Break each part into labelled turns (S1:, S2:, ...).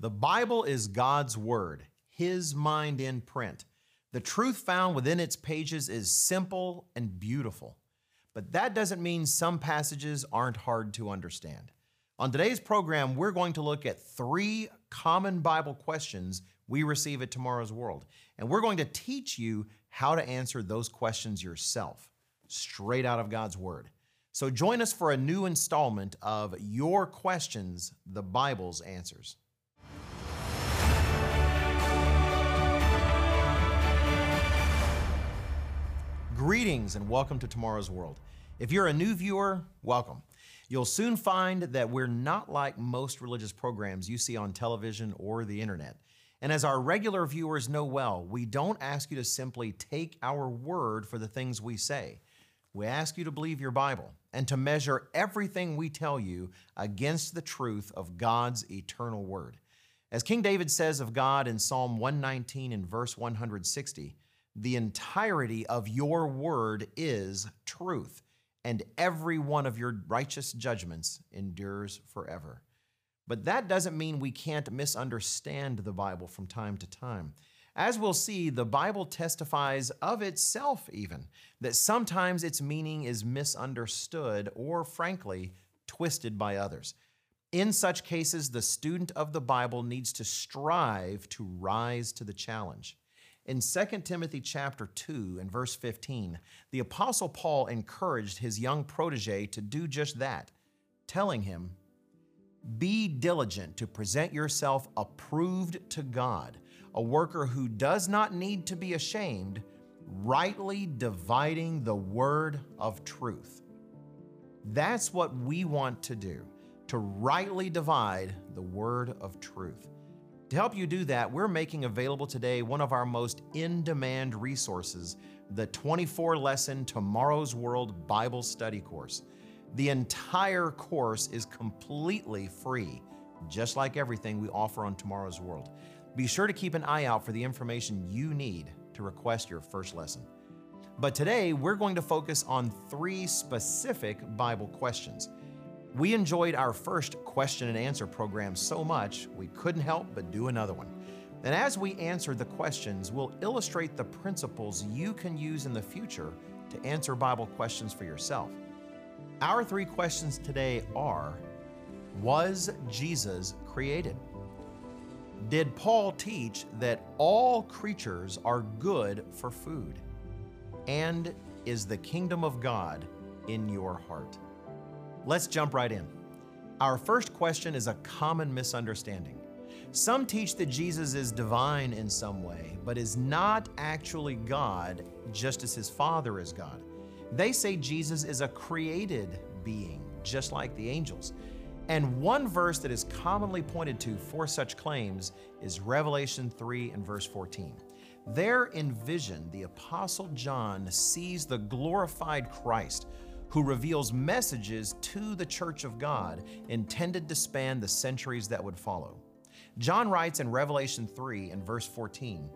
S1: The Bible is God's Word, His mind in print. The truth found within its pages is simple and beautiful. But that doesn't mean some passages aren't hard to understand. On today's program, we're going to look at three common Bible questions we receive at Tomorrow's World. And we're going to teach you how to answer those questions yourself, straight out of God's Word. So join us for a new installment of Your Questions, the Bible's Answers. Greetings and welcome to Tomorrow's World. If you're a new viewer, welcome. You'll soon find that we're not like most religious programs you see on television or the internet. And as our regular viewers know well, we don't ask you to simply take our word for the things we say. We ask you to believe your Bible and to measure everything we tell you against the truth of God's eternal word. As King David says of God in Psalm 119 and verse 160, the entirety of your word is truth, and every one of your righteous judgments endures forever. But that doesn't mean we can't misunderstand the Bible from time to time. As we'll see, the Bible testifies of itself, even, that sometimes its meaning is misunderstood or, frankly, twisted by others. In such cases, the student of the Bible needs to strive to rise to the challenge. In 2 Timothy chapter 2 and verse 15, the apostle Paul encouraged his young protege to do just that, telling him, "Be diligent to present yourself approved to God, a worker who does not need to be ashamed, rightly dividing the word of truth." That's what we want to do, to rightly divide the word of truth. To help you do that, we're making available today one of our most in demand resources the 24 lesson Tomorrow's World Bible Study course. The entire course is completely free, just like everything we offer on Tomorrow's World. Be sure to keep an eye out for the information you need to request your first lesson. But today, we're going to focus on three specific Bible questions. We enjoyed our first question and answer program so much, we couldn't help but do another one. And as we answer the questions, we'll illustrate the principles you can use in the future to answer Bible questions for yourself. Our three questions today are Was Jesus created? Did Paul teach that all creatures are good for food? And is the kingdom of God in your heart? Let's jump right in. Our first question is a common misunderstanding. Some teach that Jesus is divine in some way, but is not actually God, just as his Father is God. They say Jesus is a created being, just like the angels. And one verse that is commonly pointed to for such claims is Revelation 3 and verse 14. There in vision, the Apostle John sees the glorified Christ who reveals messages to the church of God intended to span the centuries that would follow. John writes in Revelation 3 and verse 14,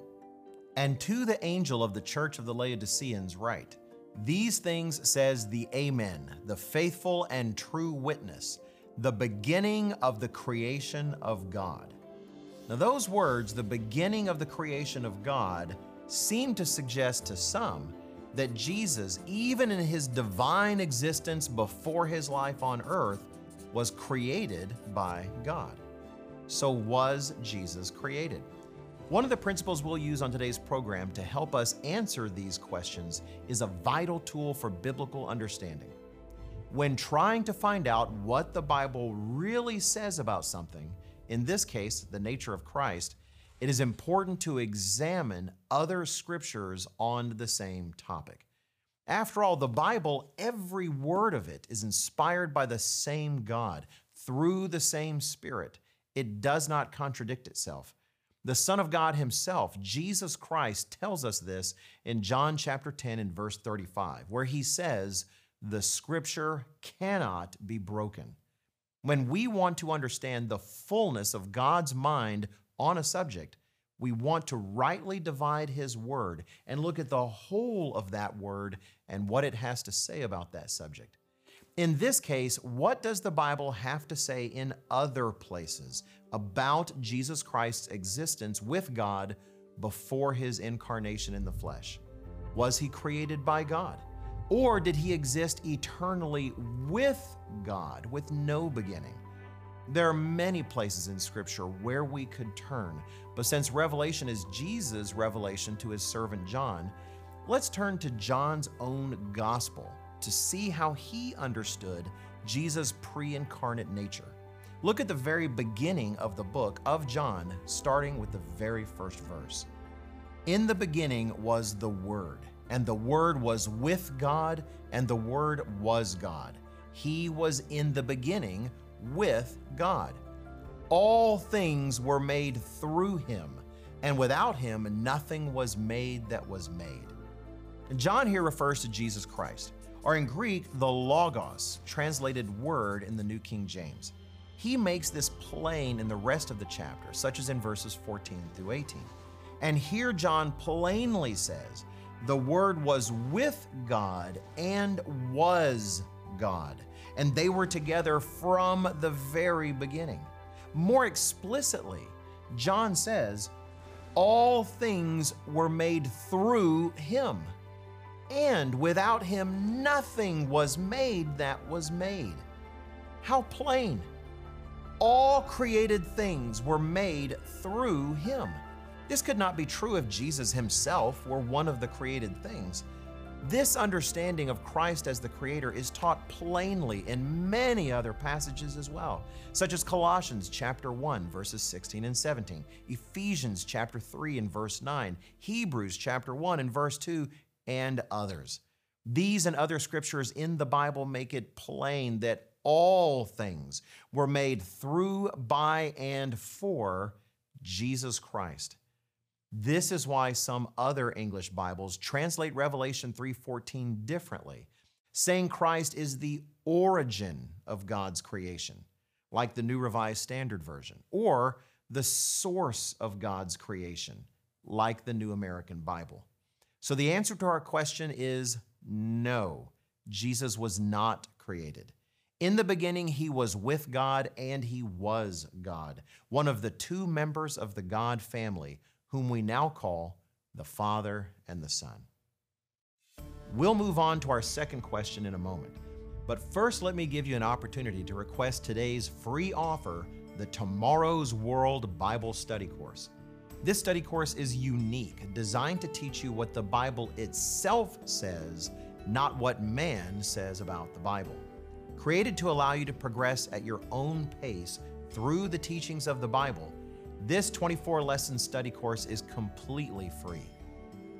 S1: And to the angel of the church of the Laodiceans write, These things says the Amen, the faithful and true witness, the beginning of the creation of God. Now, those words, the beginning of the creation of God, seem to suggest to some that Jesus, even in his divine existence before his life on earth, was created by God. So, was Jesus created? One of the principles we'll use on today's program to help us answer these questions is a vital tool for biblical understanding. When trying to find out what the Bible really says about something, in this case, the nature of Christ, it is important to examine other scriptures on the same topic. After all, the Bible, every word of it is inspired by the same God through the same Spirit. It does not contradict itself. The Son of God Himself, Jesus Christ, tells us this in John chapter 10 and verse 35, where He says, The Scripture cannot be broken. When we want to understand the fullness of God's mind on a subject, we want to rightly divide His Word and look at the whole of that Word and what it has to say about that subject. In this case, what does the Bible have to say in other places? about Jesus Christ's existence with God before his incarnation in the flesh. Was he created by God? Or did he exist eternally with God with no beginning? There are many places in Scripture where we could turn, but since Revelation is Jesus' revelation to his servant John, let's turn to John's own gospel to see how he understood Jesus' pre incarnate nature. Look at the very beginning of the book of John, starting with the very first verse. In the beginning was the Word, and the Word was with God, and the Word was God. He was in the beginning with God. All things were made through him, and without him nothing was made that was made. John here refers to Jesus Christ, or in Greek, the Logos, translated word in the New King James. He makes this plain in the rest of the chapter, such as in verses 14 through 18. And here John plainly says, the Word was with God and was God and they were together from the very beginning. More explicitly, John says, All things were made through him, and without him nothing was made that was made. How plain! All created things were made through him. This could not be true if Jesus himself were one of the created things. This understanding of Christ as the Creator is taught plainly in many other passages as well, such as Colossians chapter 1 verses 16 and 17, Ephesians chapter 3 and verse 9, Hebrews chapter 1 and verse 2, and others. These and other scriptures in the Bible make it plain that all things were made through, by, and for Jesus Christ. This is why some other English Bibles translate Revelation 3:14 differently, saying Christ is the origin of God's creation, like the New Revised Standard Version, or the source of God's creation, like the New American Bible. So the answer to our question is no. Jesus was not created. In the beginning, he was with God and he was God, one of the two members of the God family whom we now call the Father and the Son. We'll move on to our second question in a moment. But first, let me give you an opportunity to request today's free offer, the Tomorrow's World Bible Study Course. This study course is unique, designed to teach you what the Bible itself says, not what man says about the Bible. Created to allow you to progress at your own pace through the teachings of the Bible, this 24 lesson study course is completely free.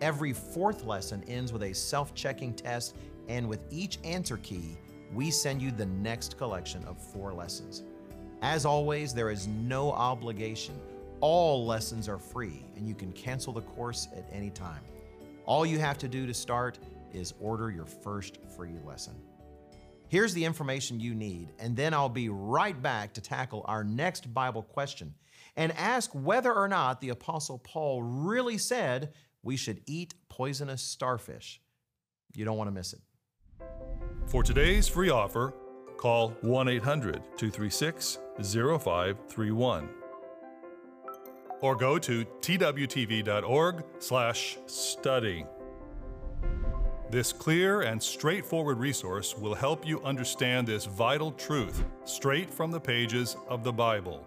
S1: Every fourth lesson ends with a self checking test, and with each answer key, we send you the next collection of four lessons. As always, there is no obligation. All lessons are free, and you can cancel the course at any time. All you have to do to start is order your first free lesson. Here's the information you need, and then I'll be right back to tackle our next Bible question and ask whether or not the Apostle Paul really said we should eat poisonous starfish. You don't want to miss it.
S2: For today's free offer, call 1 800 236 0531 or go to twtv.org/study. This clear and straightforward resource will help you understand this vital truth straight from the pages of the Bible.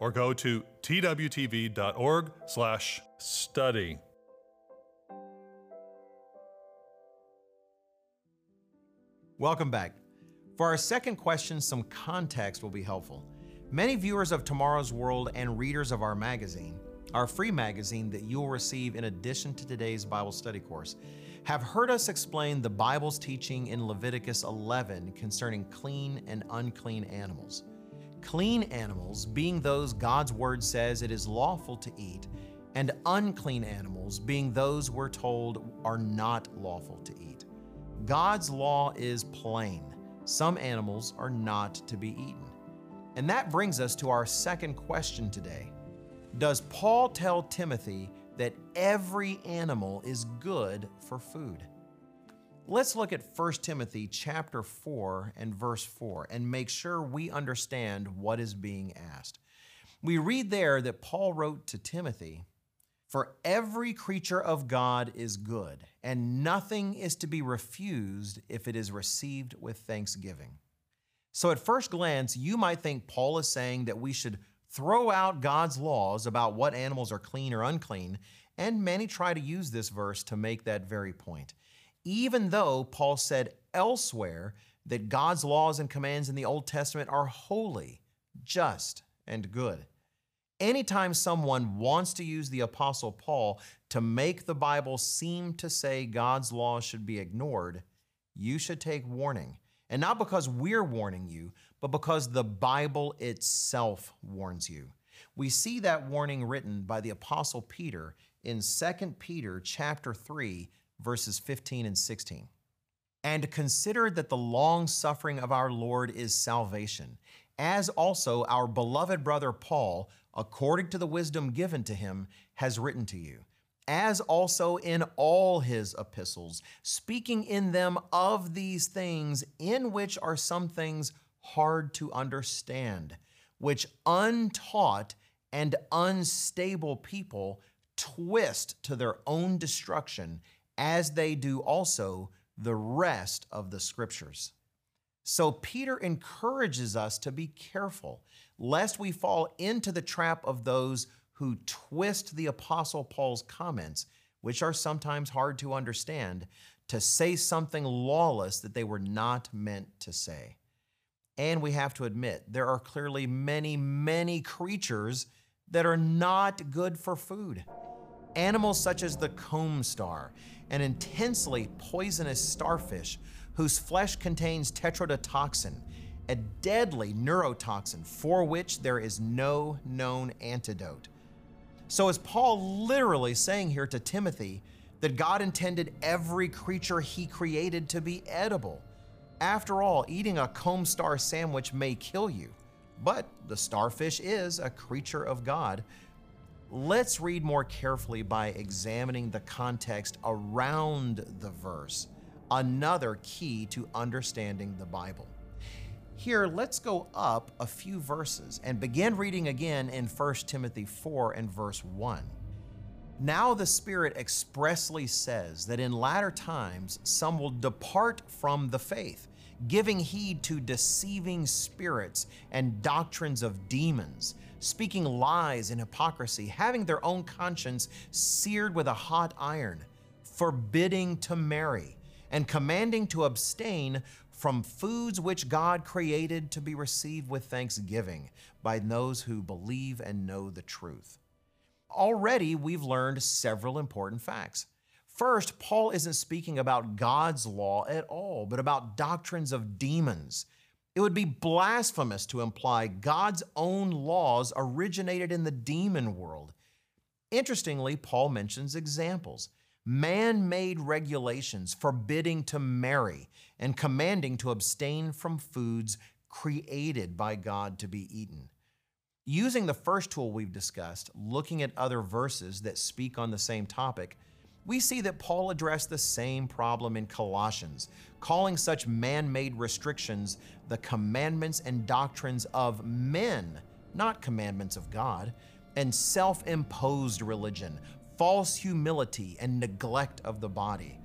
S2: or go to twtv.org/study.
S1: Welcome back. For our second question, some context will be helpful. Many viewers of Tomorrow's World and readers of our magazine, our free magazine that you'll receive in addition to today's Bible study course, have heard us explain the Bible's teaching in Leviticus 11 concerning clean and unclean animals. Clean animals being those God's word says it is lawful to eat, and unclean animals being those we're told are not lawful to eat. God's law is plain. Some animals are not to be eaten. And that brings us to our second question today. Does Paul tell Timothy that every animal is good for food? Let's look at 1 Timothy chapter 4 and verse 4 and make sure we understand what is being asked. We read there that Paul wrote to Timothy, For every creature of God is good, and nothing is to be refused if it is received with thanksgiving. So, at first glance, you might think Paul is saying that we should throw out God's laws about what animals are clean or unclean, and many try to use this verse to make that very point even though Paul said elsewhere that God's laws and commands in the Old Testament are holy, just, and good. Anytime someone wants to use the Apostle Paul to make the Bible seem to say God's laws should be ignored, you should take warning. And not because we're warning you, but because the Bible itself warns you. We see that warning written by the Apostle Peter in 2 Peter chapter 3, verses 15 and 16. And consider that the long suffering of our Lord is salvation, as also our beloved brother Paul, according to the wisdom given to him, has written to you, as also in all his epistles, speaking in them of these things, in which are some things hard to understand, which untaught and unstable people twist to their own destruction as they do also the rest of the scriptures. So Peter encourages us to be careful lest we fall into the trap of those who twist the Apostle Paul's comments, which are sometimes hard to understand, to say something lawless that they were not meant to say. And we have to admit, there are clearly many, many creatures that are not good for food. Animals such as the comb star an intensely poisonous starfish whose flesh contains tetrodotoxin, a deadly neurotoxin for which there is no known antidote. So, is Paul literally saying here to Timothy that God intended every creature he created to be edible? After all, eating a comb star sandwich may kill you, but the starfish is a creature of God Let's read more carefully by examining the context around the verse, another key to understanding the Bible. Here, let's go up a few verses and begin reading again in 1 Timothy 4 and verse 1. Now the Spirit expressly says that in latter times some will depart from the faith, giving heed to deceiving spirits and doctrines of demons speaking lies and hypocrisy, having their own conscience seared with a hot iron, forbidding to marry, and commanding to abstain from foods which God created to be received with thanksgiving by those who believe and know the truth. Already, we've learned several important facts. First, Paul isn't speaking about God's law at all, but about doctrines of demons it would be blasphemous to imply God's own laws originated in the demon world. Interestingly, Paul mentions examples man made regulations forbidding to marry and commanding to abstain from foods created by God to be eaten. Using the first tool we've discussed, looking at other verses that speak on the same topic, we see that Paul addressed the same problem in Colossians, calling such man made restrictions the commandments and doctrines of men, not commandments of God, and self imposed religion, false humility, and neglect of the body.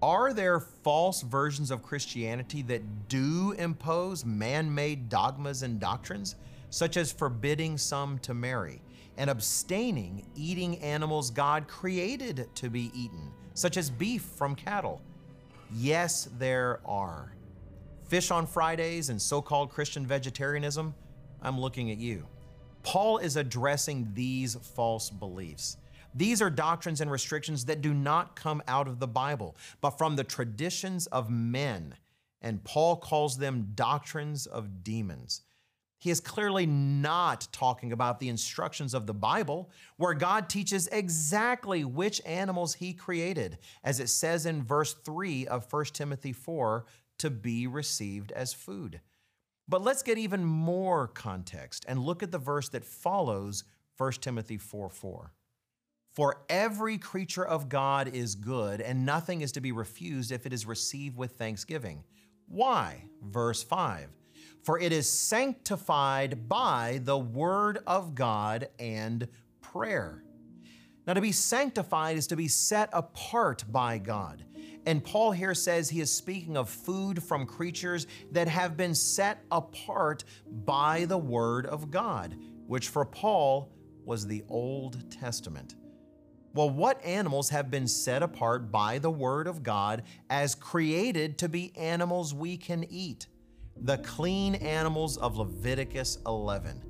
S1: Are there false versions of Christianity that do impose man made dogmas and doctrines, such as forbidding some to marry? And abstaining eating animals God created to be eaten, such as beef from cattle? Yes, there are. Fish on Fridays and so called Christian vegetarianism? I'm looking at you. Paul is addressing these false beliefs. These are doctrines and restrictions that do not come out of the Bible, but from the traditions of men. And Paul calls them doctrines of demons. He is clearly not talking about the instructions of the Bible, where God teaches exactly which animals he created, as it says in verse 3 of 1 Timothy 4 to be received as food. But let's get even more context and look at the verse that follows 1 Timothy 4 4. For every creature of God is good, and nothing is to be refused if it is received with thanksgiving. Why? Verse 5 For it is sanctified by the word of God and prayer. Now, to be sanctified is to be set apart by God. And Paul here says he is speaking of food from creatures that have been set apart by the Word of God, which for Paul was the Old Testament. Well, what animals have been set apart by the Word of God as created to be animals we can eat? The clean animals of Leviticus 11.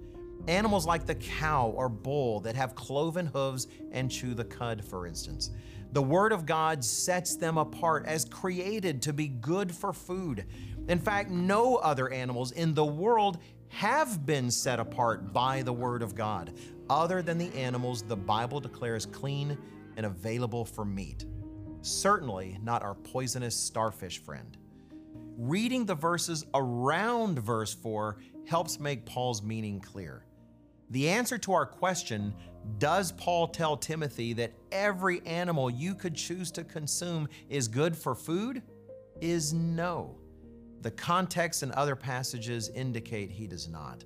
S1: Animals like the cow or bull that have cloven hooves and chew the cud, for instance. The Word of God sets them apart as created to be good for food. In fact, no other animals in the world have been set apart by the Word of God, other than the animals the Bible declares clean and available for meat. Certainly not our poisonous starfish friend. Reading the verses around verse 4 helps make Paul's meaning clear. The answer to our question, does Paul tell Timothy that every animal you could choose to consume is good for food? Is no. The context and other passages indicate he does not.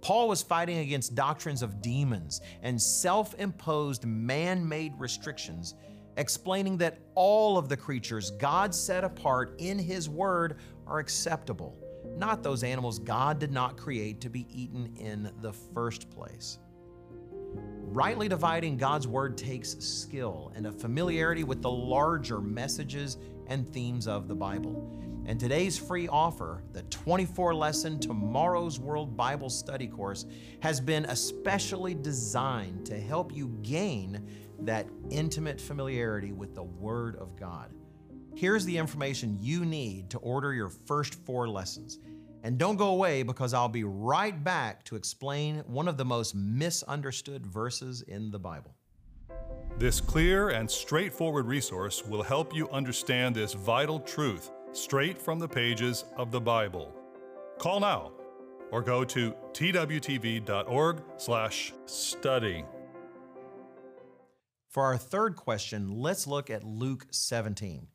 S1: Paul was fighting against doctrines of demons and self imposed man made restrictions, explaining that all of the creatures God set apart in His Word are acceptable not those animals God did not create to be eaten in the first place. Rightly dividing God's word takes skill and a familiarity with the larger messages and themes of the Bible. And today's free offer, the 24 lesson Tomorrow's World Bible Study course, has been especially designed to help you gain that intimate familiarity with the Word of God. Here's the information you need to order your first four lessons. And don't go away because I'll be right back to explain one of the most misunderstood verses in the Bible.
S2: This clear and straightforward resource will help you understand this vital truth straight from the pages of the Bible. Call now or go to twtv.org/study.
S1: For our third question, let's look at Luke 17.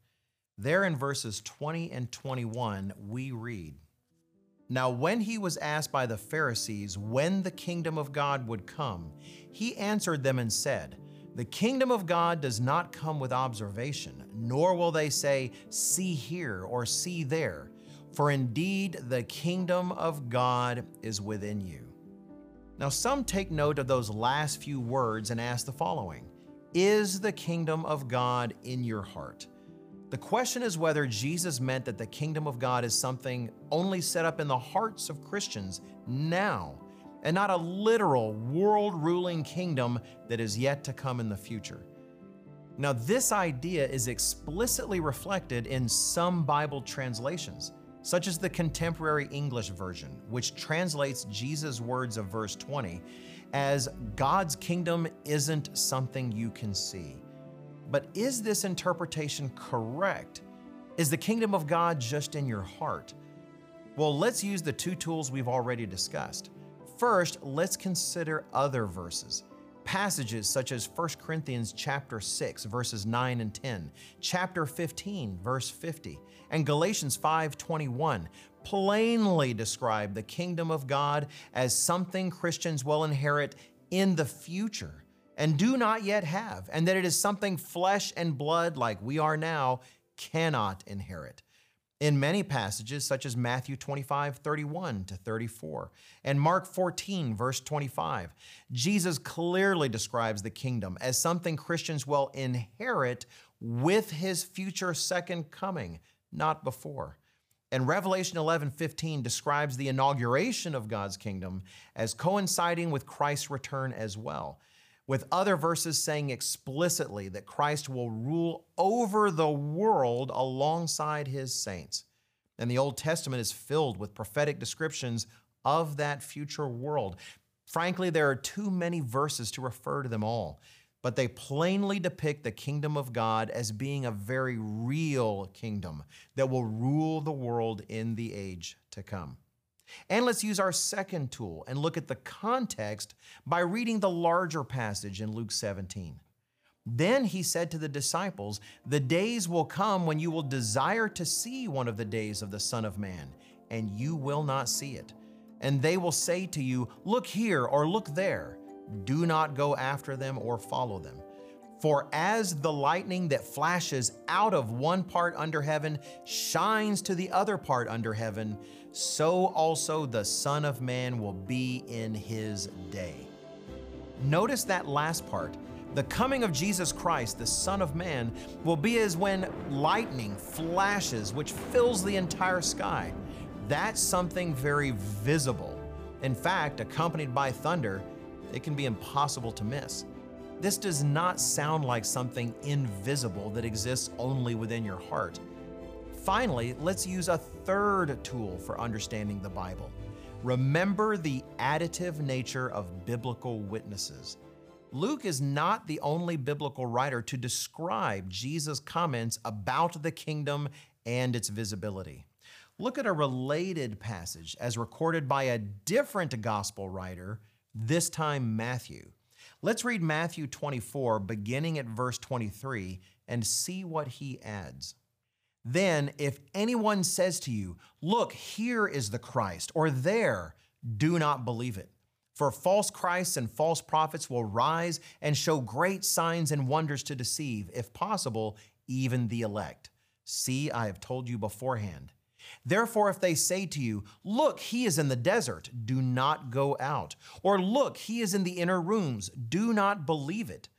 S1: There in verses 20 and 21, we read Now, when he was asked by the Pharisees when the kingdom of God would come, he answered them and said, The kingdom of God does not come with observation, nor will they say, See here or see there, for indeed the kingdom of God is within you. Now, some take note of those last few words and ask the following Is the kingdom of God in your heart? The question is whether Jesus meant that the kingdom of God is something only set up in the hearts of Christians now, and not a literal world ruling kingdom that is yet to come in the future. Now, this idea is explicitly reflected in some Bible translations, such as the Contemporary English Version, which translates Jesus' words of verse 20 as God's kingdom isn't something you can see. But is this interpretation correct? Is the kingdom of God just in your heart? Well, let's use the two tools we've already discussed. First, let's consider other verses. Passages such as 1 Corinthians chapter 6 verses 9 and 10, chapter 15 verse 50, and Galatians 5:21 plainly describe the kingdom of God as something Christians will inherit in the future and do not yet have, and that it is something flesh and blood like we are now cannot inherit. In many passages, such as Matthew 25, 31 to 34, and Mark 14, verse 25, Jesus clearly describes the kingdom as something Christians will inherit with his future second coming, not before. And Revelation 11, 15 describes the inauguration of God's kingdom as coinciding with Christ's return as well with other verses saying explicitly that Christ will rule over the world alongside his saints. And the Old Testament is filled with prophetic descriptions of that future world. Frankly, there are too many verses to refer to them all, but they plainly depict the kingdom of God as being a very real kingdom that will rule the world in the age to come. And let's use our second tool and look at the context by reading the larger passage in Luke 17. Then he said to the disciples, The days will come when you will desire to see one of the days of the Son of Man, and you will not see it. And they will say to you, Look here or look there. Do not go after them or follow them. For as the lightning that flashes out of one part under heaven shines to the other part under heaven, so also the Son of Man will be in his day. Notice that last part. The coming of Jesus Christ, the Son of Man, will be as when lightning flashes, which fills the entire sky. That's something very visible. In fact, accompanied by thunder, it can be impossible to miss. This does not sound like something invisible that exists only within your heart. Finally, let's use a third tool for understanding the Bible. Remember the additive nature of biblical witnesses. Luke is not the only biblical writer to describe Jesus' comments about the kingdom and its visibility. Look at a related passage as recorded by a different gospel writer, this time Matthew. Let's read Matthew 24, beginning at verse 23, and see what he adds. Then, if anyone says to you, Look, here is the Christ, or there, do not believe it. For false Christs and false prophets will rise and show great signs and wonders to deceive, if possible, even the elect. See, I have told you beforehand. Therefore, if they say to you, Look, he is in the desert, do not go out. Or look, he is in the inner rooms, do not believe it.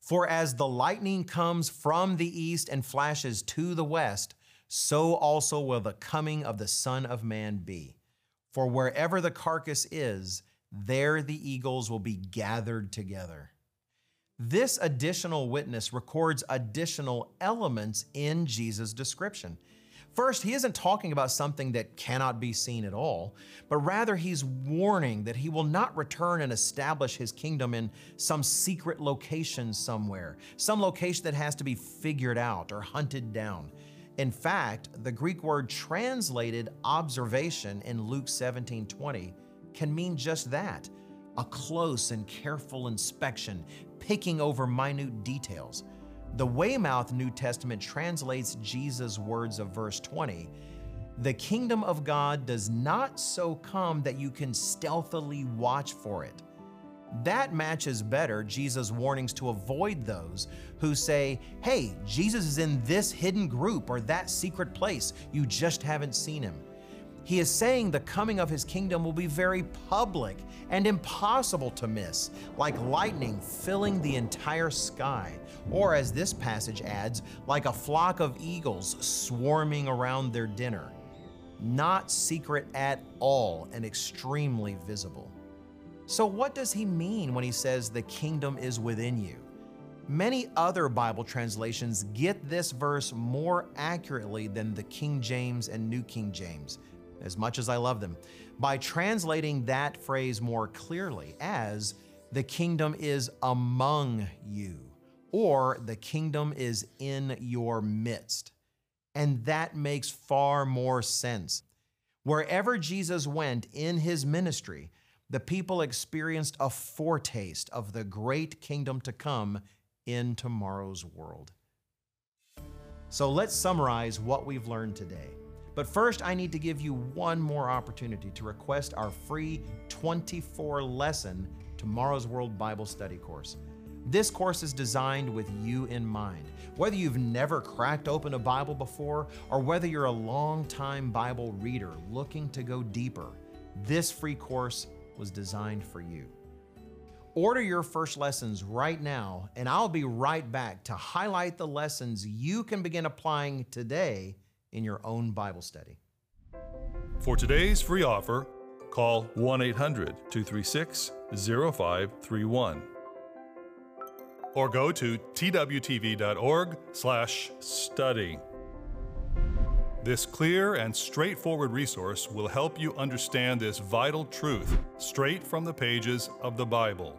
S1: For as the lightning comes from the east and flashes to the west, so also will the coming of the Son of Man be. For wherever the carcass is, there the eagles will be gathered together. This additional witness records additional elements in Jesus' description. First, he isn't talking about something that cannot be seen at all, but rather he's warning that he will not return and establish his kingdom in some secret location somewhere, some location that has to be figured out or hunted down. In fact, the Greek word translated observation in Luke 17 20 can mean just that a close and careful inspection, picking over minute details. The Weymouth New Testament translates Jesus' words of verse 20 The kingdom of God does not so come that you can stealthily watch for it. That matches better Jesus' warnings to avoid those who say, Hey, Jesus is in this hidden group or that secret place, you just haven't seen him. He is saying the coming of his kingdom will be very public and impossible to miss, like lightning filling the entire sky, or as this passage adds, like a flock of eagles swarming around their dinner. Not secret at all and extremely visible. So, what does he mean when he says the kingdom is within you? Many other Bible translations get this verse more accurately than the King James and New King James as much as I love them, by translating that phrase more clearly as the kingdom is among you or the kingdom is in your midst. And that makes far more sense. Wherever Jesus went in his ministry, the people experienced a foretaste of the great kingdom to come in tomorrow's world. So let's summarize what we've learned today. But first, I need to give you one more opportunity to request our free 24 lesson Tomorrow's World Bible Study course. This course is designed with you in mind. Whether you've never cracked open a Bible before or whether you're a long-time Bible reader looking to go deeper, this free course was designed for you. Order your first lessons right now, and I'll be right back to highlight the lessons you can begin applying today in your own Bible study.
S2: For today's free offer, call 1 800 236 0531 or go to twtv.org/study. This clear and straightforward resource will help you understand this vital truth straight from the pages of the Bible.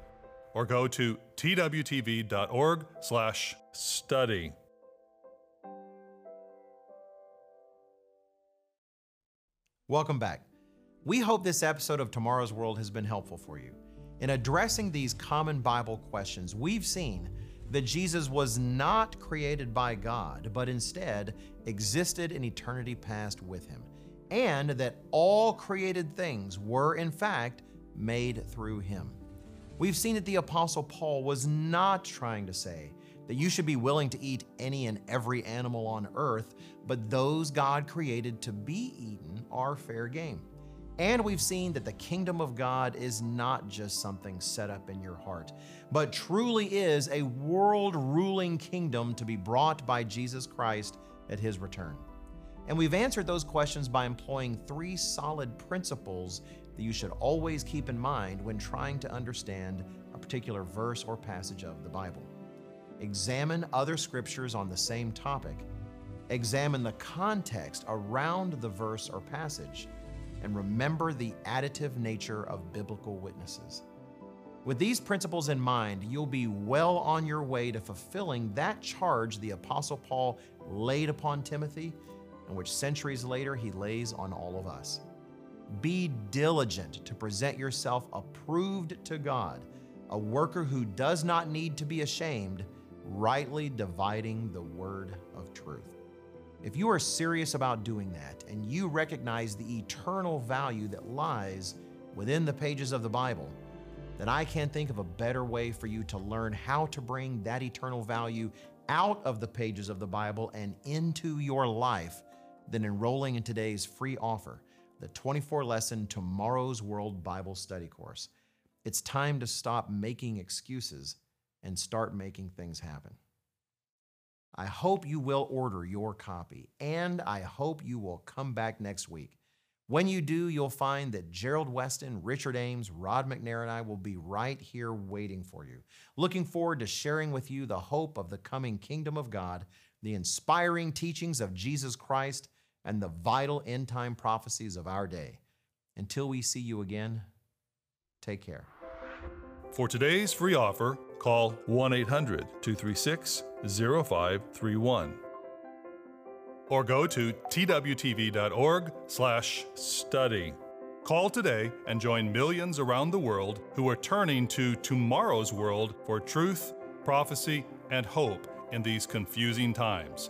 S2: or go to twtv.org/study.
S1: Welcome back. We hope this episode of Tomorrow's World has been helpful for you. In addressing these common Bible questions, we've seen that Jesus was not created by God, but instead existed in eternity past with Him, and that all created things were, in fact, made through Him. We've seen that the Apostle Paul was not trying to say that you should be willing to eat any and every animal on earth, but those God created to be eaten are fair game. And we've seen that the kingdom of God is not just something set up in your heart, but truly is a world ruling kingdom to be brought by Jesus Christ at his return. And we've answered those questions by employing three solid principles that you should always keep in mind when trying to understand a particular verse or passage of the Bible. Examine other scriptures on the same topic. Examine the context around the verse or passage and remember the additive nature of biblical witnesses. With these principles in mind, you'll be well on your way to fulfilling that charge the Apostle Paul laid upon Timothy, and which centuries later he lays on all of us. Be diligent to present yourself approved to God, a worker who does not need to be ashamed, rightly dividing the word of truth. If you are serious about doing that and you recognize the eternal value that lies within the pages of the Bible, then I can't think of a better way for you to learn how to bring that eternal value out of the pages of the Bible and into your life than enrolling in today's free offer, the 24 lesson Tomorrow's World Bible Study course. It's time to stop making excuses and start making things happen. I hope you will order your copy, and I hope you will come back next week. When you do, you'll find that Gerald Weston, Richard Ames, Rod McNair, and I will be right here waiting for you. Looking forward to sharing with you the hope of the coming kingdom of God, the inspiring teachings of Jesus Christ, and the vital end time prophecies of our day. Until we see you again, take care.
S2: For today's free offer, call 1 800 236 0531 or go to twtv.org/study. Call today and join millions around the world who are turning to tomorrow's world for truth, prophecy, and hope in these confusing times.